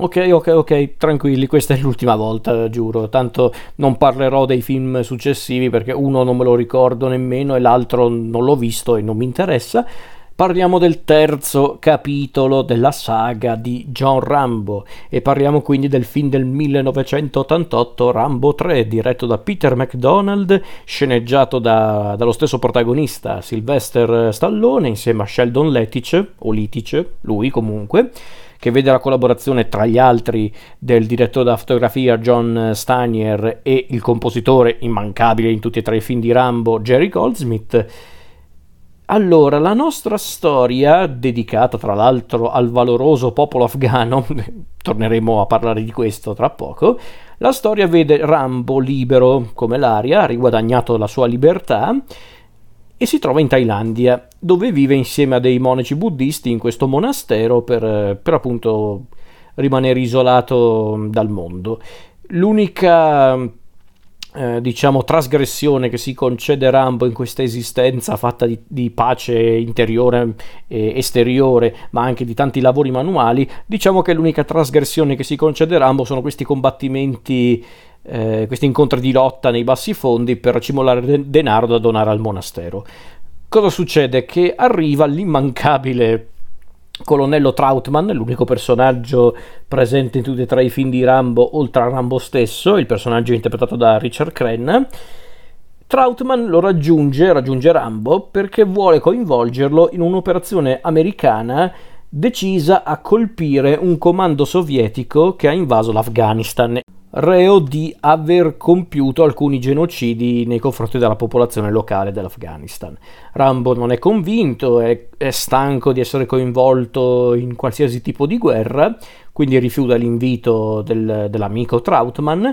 Ok, ok, ok, tranquilli, questa è l'ultima volta, giuro. Tanto non parlerò dei film successivi perché uno non me lo ricordo nemmeno e l'altro non l'ho visto e non mi interessa. Parliamo del terzo capitolo della saga di John Rambo e parliamo quindi del film del 1988 Rambo 3 diretto da Peter MacDonald, sceneggiato da, dallo stesso protagonista Sylvester Stallone insieme a Sheldon Letice, o Litice, lui comunque, che vede la collaborazione tra gli altri del direttore della fotografia John Stanier e il compositore immancabile in tutti e tre i film di Rambo Jerry Goldsmith. Allora, la nostra storia, dedicata tra l'altro al valoroso popolo afghano, torneremo a parlare di questo tra poco, la storia vede Rambo libero come l'aria, ha riguadagnato la sua libertà e si trova in Thailandia, dove vive insieme a dei monaci buddisti in questo monastero per, per appunto rimanere isolato dal mondo. L'unica eh, diciamo trasgressione che si concede Rambo in questa esistenza fatta di, di pace interiore e esteriore ma anche di tanti lavori manuali diciamo che l'unica trasgressione che si concede Rambo sono questi combattimenti eh, questi incontri di lotta nei bassi fondi per de- denaro da donare al monastero cosa succede? che arriva l'immancabile Colonnello Troutman, l'unico personaggio presente in tutti e tre i film di Rambo, oltre a Rambo stesso, il personaggio interpretato da Richard Crenn. Troutman lo raggiunge, raggiunge Rambo perché vuole coinvolgerlo in un'operazione americana decisa a colpire un comando sovietico che ha invaso l'Afghanistan reo di aver compiuto alcuni genocidi nei confronti della popolazione locale dell'Afghanistan. Rambo non è convinto, è, è stanco di essere coinvolto in qualsiasi tipo di guerra, quindi rifiuta l'invito del, dell'amico Trautmann.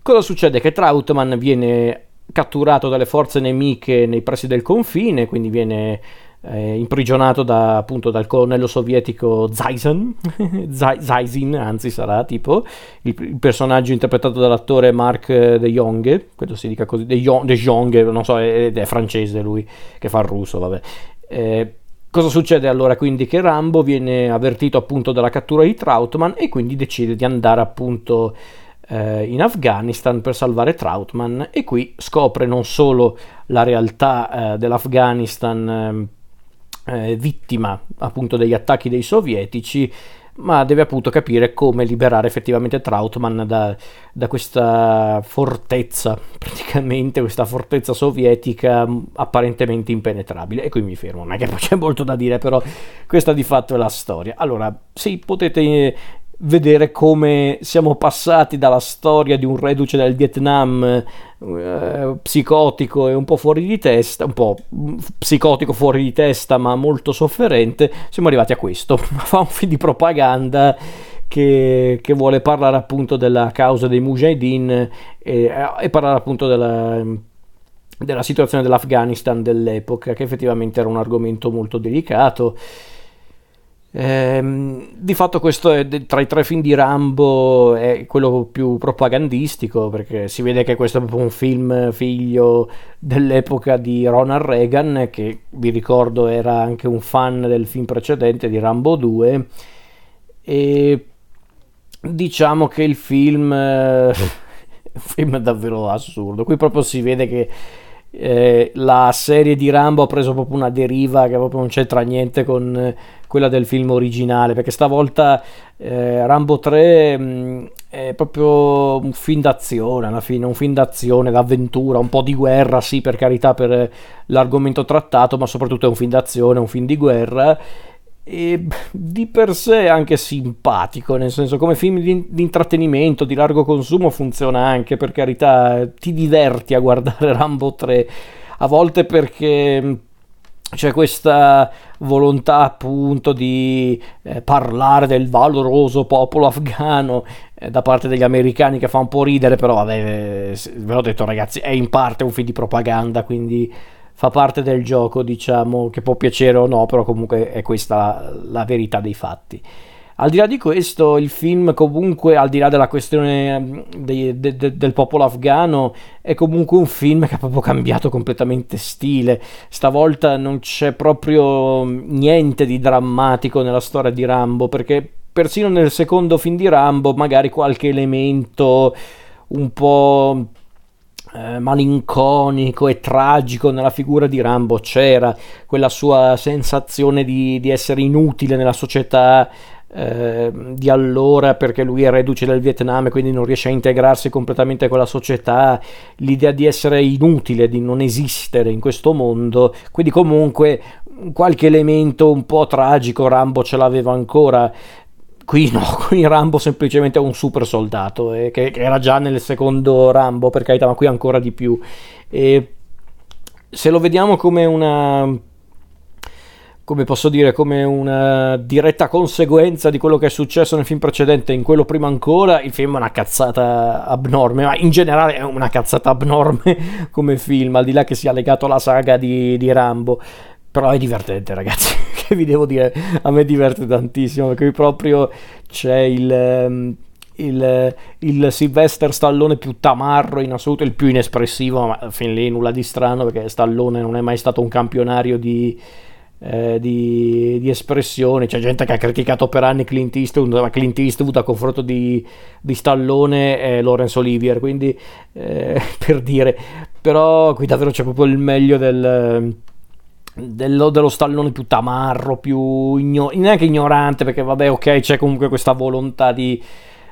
Cosa succede? Che Trautmann viene catturato dalle forze nemiche nei pressi del confine, quindi viene eh, imprigionato da, appunto dal colonnello sovietico Zaizan, Zaizin anzi sarà tipo, il, il, personaggio interpretato dall'attore Mark De Jong, credo si dica così, De Jong, De Jong non so, è, è, francese lui, che fa il russo, vabbè. Eh, Cosa succede allora quindi? Che Rambo viene avvertito appunto dalla cattura di Trautman e quindi decide di andare appunto eh, in Afghanistan per salvare Trautman e qui scopre non solo la realtà eh, dell'Afghanistan ehm, eh, vittima appunto degli attacchi dei sovietici, ma deve appunto capire come liberare effettivamente Trautmann da, da, questa fortezza, praticamente questa fortezza sovietica apparentemente impenetrabile. E qui mi fermo, non è che c'è molto da dire, però questa di fatto è la storia. Allora, sì, potete vedere come siamo passati dalla storia di un reduce del Vietnam eh, psicotico e un po' fuori di testa, un po' psicotico fuori di testa ma molto sofferente, siamo arrivati a questo. Fa un film di propaganda che, che vuole parlare appunto della causa dei Mujahideen e, e parlare appunto della della situazione dell'Afghanistan dell'epoca, che effettivamente era un argomento molto delicato Ehm, di fatto questo è tra i tre film di Rambo è quello più propagandistico perché si vede che questo è proprio un film figlio dell'epoca di Ronald Reagan che vi ricordo era anche un fan del film precedente di Rambo 2 e diciamo che il film è un film davvero assurdo. Qui proprio si vede che eh, la serie di Rambo ha preso proprio una deriva che proprio non c'entra niente con eh, quella del film originale perché stavolta eh, Rambo 3 mh, mm, è proprio un film d'azione alla fine un film d'azione, d'avventura un po' di guerra sì per carità per l'argomento trattato ma soprattutto è un film d'azione, un film di guerra e di per sé anche simpatico, nel senso come film di, di, intrattenimento, di largo consumo funziona anche, per carità, ti diverti a guardare Rambo 3, a volte perché c'è questa volontà appunto di eh, parlare del valoroso popolo afghano eh, da parte degli americani che fa un po' ridere, però vabbè, eh, ve l'ho detto ragazzi, è in parte un film di propaganda, quindi fa parte del gioco, diciamo, che può piacere o no, però comunque è questa la, verità dei fatti. Al di là di questo, il film comunque, al di là della questione mm, de, de, de, del popolo afghano, è comunque un film che ha proprio cambiato completamente stile. Stavolta non c'è proprio niente di drammatico nella storia di Rambo, perché persino nel secondo film di Rambo magari qualche elemento un po' eh, malinconico e tragico nella figura di Rambo c'era, quella sua sensazione di, di essere inutile nella società eh, di allora perché lui è reduce del Vietnam e quindi non riesce a integrarsi completamente con la società, l'idea di essere inutile, di non esistere in questo mondo, quindi comunque qualche elemento un po' tragico Rambo ce l'aveva ancora. Qui no, qui Rambo semplicemente è un super soldato, eh, che, che, era già nel secondo Rambo, per carità, ma qui ancora di più. E se lo vediamo come una come posso dire, come una diretta conseguenza di quello che è successo nel film precedente, in quello prima ancora, il film è una cazzata abnorme, ma in generale è una cazzata abnorme come film, al di là che sia legato alla saga di, di Rambo. Però è divertente, ragazzi, che vi devo dire, a me diverte tantissimo, perché proprio c'è il... Ehm, il, il, Sylvester Stallone più tamarro in assoluto, il più inespressivo, ma fin lì nulla di strano perché Stallone non è mai stato un campionario di, eh, di, di, espressioni. C'è gente che ha criticato per anni Clint Eastwood, ma Clint Eastwood a confronto di, di Stallone e Laurence Olivier, quindi eh, per dire, però qui davvero c'è proprio il meglio del... Dello, dello, stallone più tamarro, più igno- neanche ignorante, perché vabbè, ok, c'è comunque questa volontà di,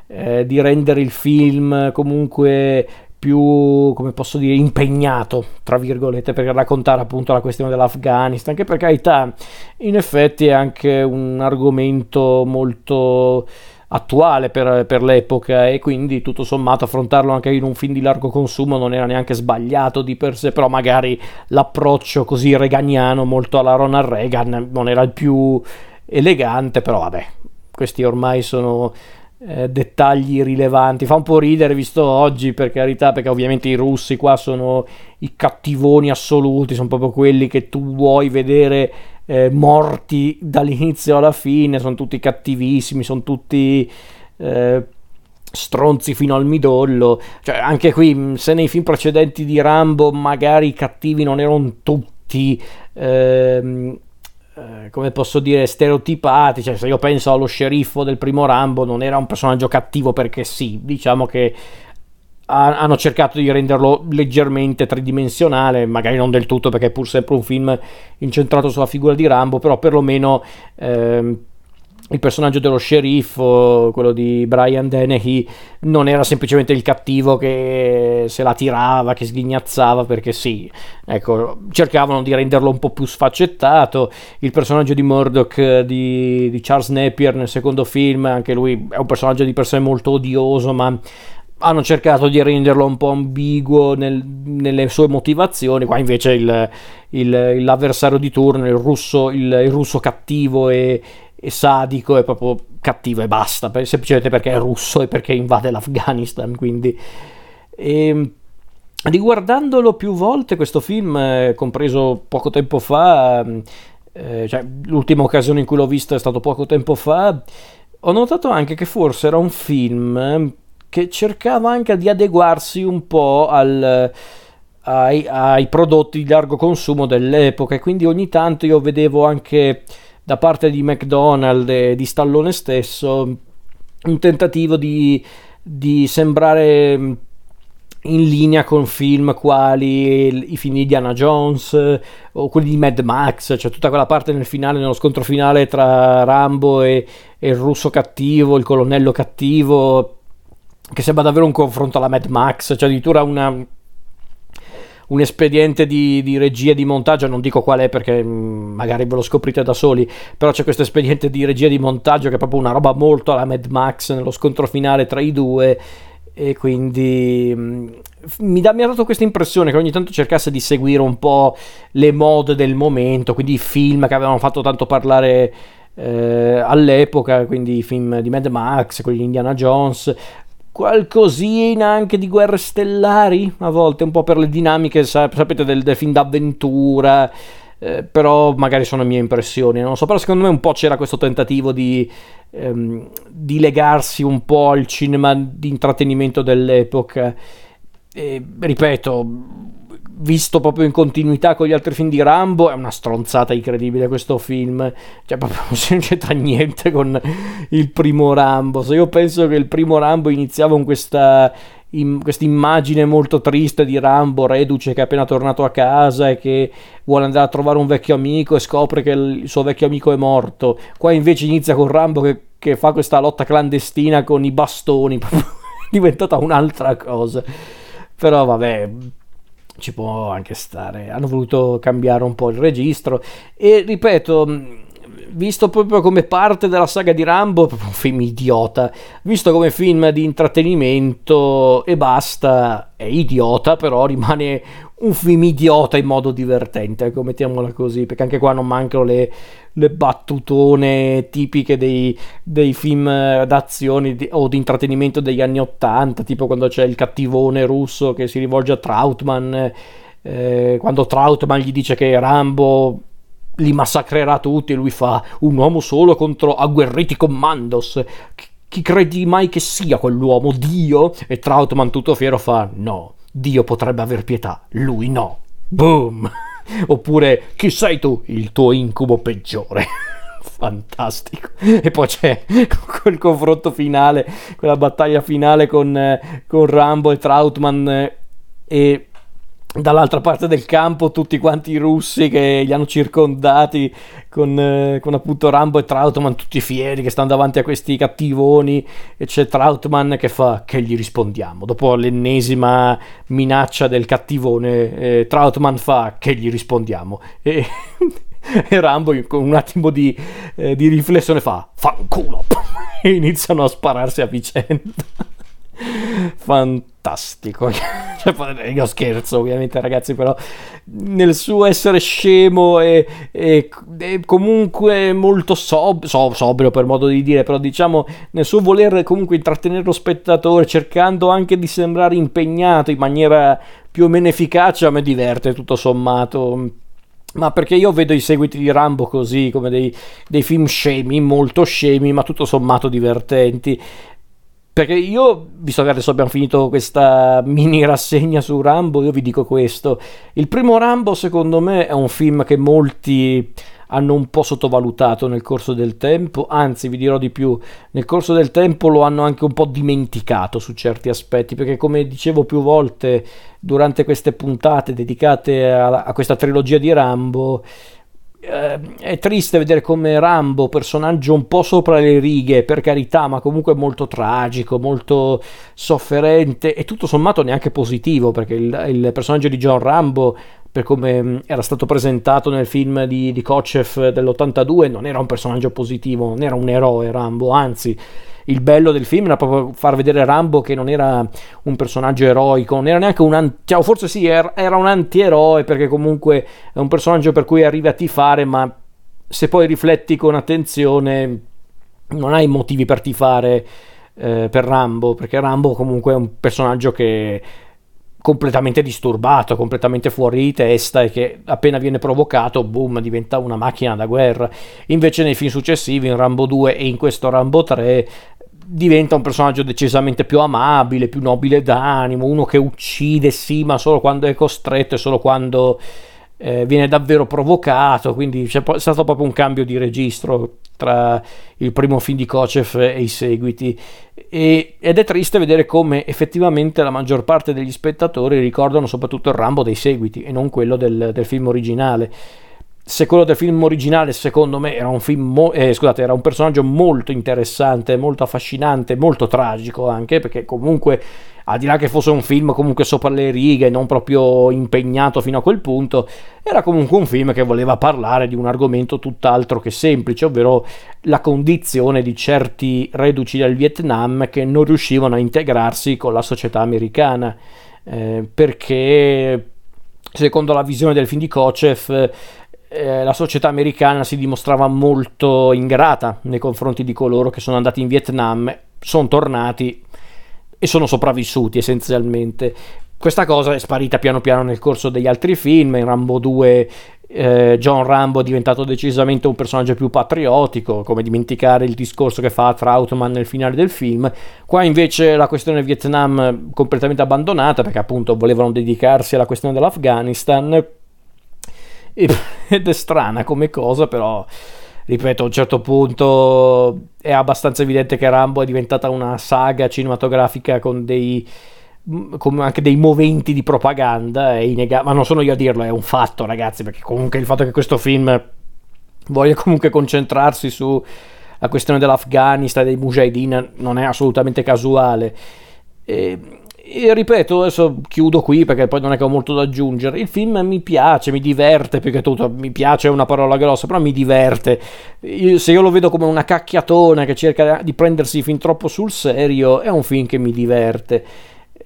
eh, di rendere il film comunque più, come posso dire, impegnato, tra virgolette, per raccontare appunto la questione dell'Afghanistan, che per carità in effetti è anche un argomento molto attuale per, per, l'epoca e quindi tutto sommato affrontarlo anche in un film di largo consumo non era neanche sbagliato di per sé, però magari l'approccio così reganiano molto alla Ronald Reagan non era il più elegante, però vabbè, questi ormai sono eh, dettagli rilevanti. Fa un po' ridere visto oggi, per carità, perché ovviamente i russi qua sono i cattivoni assoluti, sono proprio quelli che tu vuoi vedere eh, morti dall'inizio alla fine, sono tutti cattivissimi, sono tutti... Eh, stronzi fino al midollo. Cioè, anche qui, se nei film precedenti di Rambo magari i cattivi non erano tutti ehm, eh, come posso dire, stereotipati. Cioè, se io penso allo sceriffo del primo Rambo, non era un personaggio cattivo perché sì, diciamo che ha, hanno cercato di renderlo leggermente tridimensionale, magari non del tutto perché è pur sempre un film incentrato sulla figura di Rambo, però perlomeno. Ehm, il personaggio dello sceriffo, quello di Brian Dennehy, non era semplicemente il cattivo che se la tirava, che sghignazzava, perché sì, ecco, cercavano di renderlo un po' più sfaccettato. Il personaggio di Murdoch di, di Charles Napier nel secondo film, anche lui è un personaggio di per sé molto odioso, ma hanno cercato di renderlo un po' ambiguo nel, nelle sue motivazioni, qua invece il, il, l'avversario di turno, il russo, il, il russo cattivo e, e sadico, è proprio cattivo e basta, semplicemente perché è russo e perché invade l'Afghanistan, quindi... E, ehm, riguardandolo più volte questo film, eh, compreso poco tempo fa, eh, cioè l'ultima occasione in cui l'ho visto è stato poco tempo fa, ho notato anche che forse era un film che cercava anche di adeguarsi un po' al, ai, ai prodotti di largo consumo dell'epoca. E quindi ogni tanto io vedevo anche da parte di McDonald's e di Stallone stesso un tentativo di, di sembrare mm, in linea con film quali i film di Indiana Jones o quelli di Mad Max, cioè tutta quella parte nel finale, nello scontro finale tra Rambo e, e il russo cattivo, il colonnello cattivo, che sembra davvero un confronto alla Mad Max, cioè addirittura una, un espediente di, di regia di montaggio, non dico qual è perché mm, magari ve lo scoprite da soli, però c'è questo espediente di regia di montaggio che è proprio una roba molto alla Mad Max nello scontro finale tra i due e quindi mm, mi, da, mi, ha dato questa impressione che ogni tanto cercasse di seguire un po' le mode del momento, quindi i film che avevano fatto tanto parlare eh, all'epoca, quindi i film di Mad Max, quelli di Indiana Jones, qualcosina anche di guerre stellari, a volte un po' per le dinamiche, sapete, del, del film d'avventura. Eh, però magari sono mie impressioni, non so, però secondo me un po' c'era questo tentativo di, ehm, di legarsi un po' al cinema di intrattenimento dell'epoca. E, ripeto, visto proprio in continuità con gli altri film di Rambo, è una stronzata incredibile questo film. Cioè, proprio non c'entra niente con il primo Rambo. Se io penso che il primo Rambo iniziava con questa questa immagine molto triste di Rambo, reduce che è appena tornato a casa e che vuole andare a trovare un vecchio amico e scopre che il suo vecchio amico è morto. Qua invece inizia con Rambo che, che fa questa lotta clandestina con i bastoni, è diventata un'altra cosa. Però vabbè, ci può anche stare. Hanno voluto cambiare un po' il registro e ripeto visto proprio come parte della saga di Rambo, proprio un film idiota. Visto come film di intrattenimento e basta, è idiota, però rimane un film idiota in modo divertente, ecco, mettiamola così, perché anche qua non mancano le, le battutone tipiche dei, dei film d'azione di, o di intrattenimento degli anni Ottanta, tipo quando c'è il cattivone russo che si rivolge a Trautman. Eh, quando Trautman gli dice che Rambo li massacrerà tutti e lui fa un uomo solo contro agguerriti commandos. Chi credi mai che sia quell'uomo? Dio? E Trautman tutto fiero fa no, Dio potrebbe aver pietà, lui no. Boom! Oppure chi sei tu? Il tuo incubo peggiore. Fantastico. E poi c'è quel confronto finale, quella battaglia finale con, con Rambo e Trautman eh, e dall'altra parte del campo tutti quanti i russi che li hanno circondati con, eh, con, appunto Rambo e Trautman tutti fieri che stanno davanti a questi cattivoni e c'è Trautman che fa che gli rispondiamo? Dopo l'ennesima minaccia del cattivone eh, Trautman fa che gli rispondiamo? E, e Rambo con un attimo di, eh, di riflessione fa fanculo! E iniziano a spararsi a vicenda. Fantastico. cioè, io scherzo, ovviamente, ragazzi, però nel suo essere scemo e, e, e comunque molto sob- so, sobrio per modo di dire, però diciamo nel suo voler comunque intrattenere lo spettatore, cercando anche di sembrare impegnato in maniera più o meno efficace, a me diverte tutto sommato ma perché io vedo i seguiti di Rambo così, come dei, dei, film scemi, molto scemi, ma tutto sommato divertenti. Perché io, visto che adesso abbiamo finito questa mini rassegna su Rambo, io vi dico questo. Il primo Rambo, secondo me, è un film che molti hanno un po' sottovalutato nel corso del tempo, anzi vi dirò di più, nel corso del tempo lo hanno anche un po' dimenticato su certi aspetti, perché come dicevo più volte durante queste puntate dedicate a, a questa trilogia di Rambo, è triste vedere come Rambo, personaggio un po' sopra le righe, per carità, ma comunque molto tragico, molto sofferente e tutto sommato neanche positivo, perché il, il personaggio di John Rambo, per come mm, era stato presentato nel film di, di Kochev dell'82, non era un personaggio positivo, non era un eroe Rambo, anzi il bello del film era proprio far vedere Rambo che non era un personaggio eroico, non era neanche un anti... Cioè, forse sì, era un antieroe perché comunque è un personaggio per cui arrivi a tifare, ma se poi rifletti con attenzione non hai motivi per tifare eh, per Rambo, perché Rambo comunque è un personaggio che completamente disturbato, completamente fuori di testa e che appena viene provocato, boom, diventa una macchina da guerra. Invece nei film successivi, in Rambo 2 e in questo Rambo 3, diventa un personaggio decisamente più amabile, più nobile d'animo, uno che uccide sì, ma solo quando è costretto e solo quando eh, viene davvero provocato, quindi c'è stato proprio un cambio di registro tra il primo film di Kocev e i seguiti. E, ed è triste vedere come effettivamente la maggior parte degli spettatori ricordano soprattutto il Rambo dei seguiti e non quello del, del film originale se quello del film originale secondo me era un film mo- eh, scusate era un personaggio molto interessante molto affascinante molto tragico anche perché comunque al di là che fosse un film comunque sopra le righe non proprio impegnato fino a quel punto era comunque un film che voleva parlare di un argomento tutt'altro che semplice ovvero la condizione di certi reduci del Vietnam che non riuscivano a integrarsi con la società americana. Eh, perché secondo la visione del film di Kochev eh, la società americana si dimostrava molto ingrata nei confronti di coloro che sono andati in Vietnam, sono tornati e sono sopravvissuti essenzialmente. Questa cosa è sparita piano piano nel corso degli altri film, in Rambo 2 eh, John Rambo è diventato decisamente un personaggio più patriottico, come dimenticare il discorso che fa Trautmann nel finale del film. Qua invece la questione Vietnam completamente abbandonata perché appunto volevano dedicarsi alla questione dell'Afghanistan. Ed è strana come cosa, però ripeto, a un certo punto è abbastanza evidente che Rambo è diventata una saga cinematografica con dei come anche dei moventi di propaganda, innegabile, ma non sono io a dirlo, è un fatto ragazzi, perché comunque il fatto che questo film voglia comunque concentrarsi sulla questione dell'Afghanistan e dei mujahideen non è assolutamente casuale. E, e, ripeto, adesso chiudo qui perché poi non è che ho molto da aggiungere. Il film mi piace, mi diverte più che tutto. Mi piace è una parola grossa, però mi diverte. Io, se io lo vedo come una cacchiatona che cerca di prendersi fin troppo sul serio, è un film che mi diverte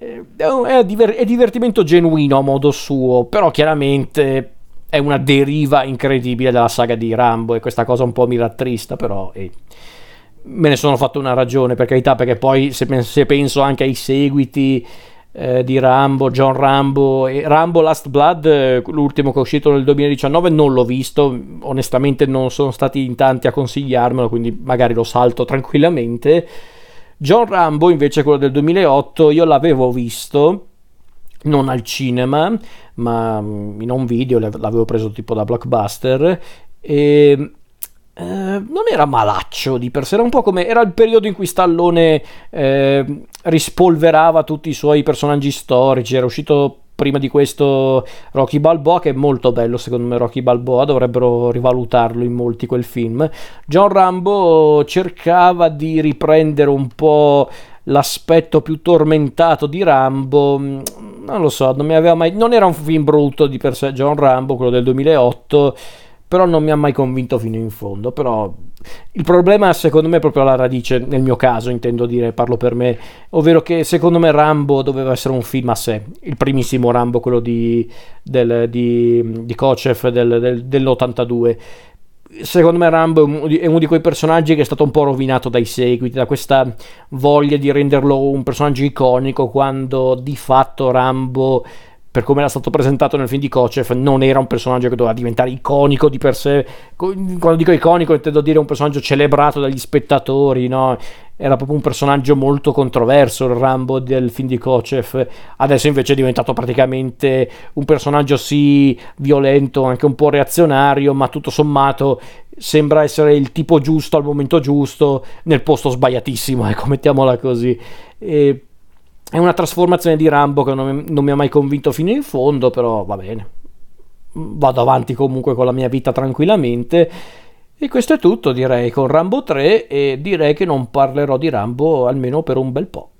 è, diver- è divertimento genuino a modo suo, però chiaramente è una deriva incredibile della saga di Rambo e questa cosa un po' mi rattrista, però eh, me ne sono fatto una ragione, per carità, perché poi se, se penso anche ai seguiti eh, di Rambo, John Rambo e Rambo Last Blood, eh, l'ultimo che è uscito nel 2019, non l'ho visto, onestamente non sono stati in tanti a consigliarmelo, quindi magari lo salto tranquillamente. John Rambo, invece, quello del 2008, io l'avevo visto non al cinema, ma in un video, l'avevo preso tipo da blockbuster e eh, non era malaccio di per sé, era un po' come era il periodo in cui Stallone eh, rispolverava tutti i suoi personaggi storici, era uscito prima di questo Rocky Balboa che è molto bello secondo me Rocky Balboa dovrebbero rivalutarlo in molti quel film. John Rambo cercava di riprendere un po' l'aspetto più tormentato di Rambo non lo so non mi aveva mai non era un film brutto di per sé John Rambo quello del 2008 però non mi ha mai convinto fino in fondo però il problema secondo me è proprio alla radice, nel mio caso intendo dire, parlo per me, ovvero che secondo me Rambo doveva essere un film a sé, il primissimo Rambo, quello di, del, di, di Kochev del, del, dell'82. Secondo me Rambo è uno di quei personaggi che è stato un po' rovinato dai seguiti, da questa voglia di renderlo un personaggio iconico, quando di fatto Rambo per come era stato presentato nel film di Kochev, non era un personaggio che doveva diventare iconico di per sé. Quando dico iconico intendo dire un personaggio celebrato dagli spettatori, no? Era proprio un personaggio molto controverso il Rambo del film di Kochev. Adesso invece è diventato praticamente un personaggio sì violento, anche un po' reazionario, ma tutto sommato sembra essere il tipo giusto al momento giusto, nel posto sbagliatissimo, ecco, mettiamola così. E è una trasformazione di Rambo che non mi, non mi ha mai convinto fino in fondo, però va bene. Vado avanti comunque con la mia vita tranquillamente. E questo è tutto, direi, con Rambo 3 e direi che non parlerò di Rambo almeno per un bel po'.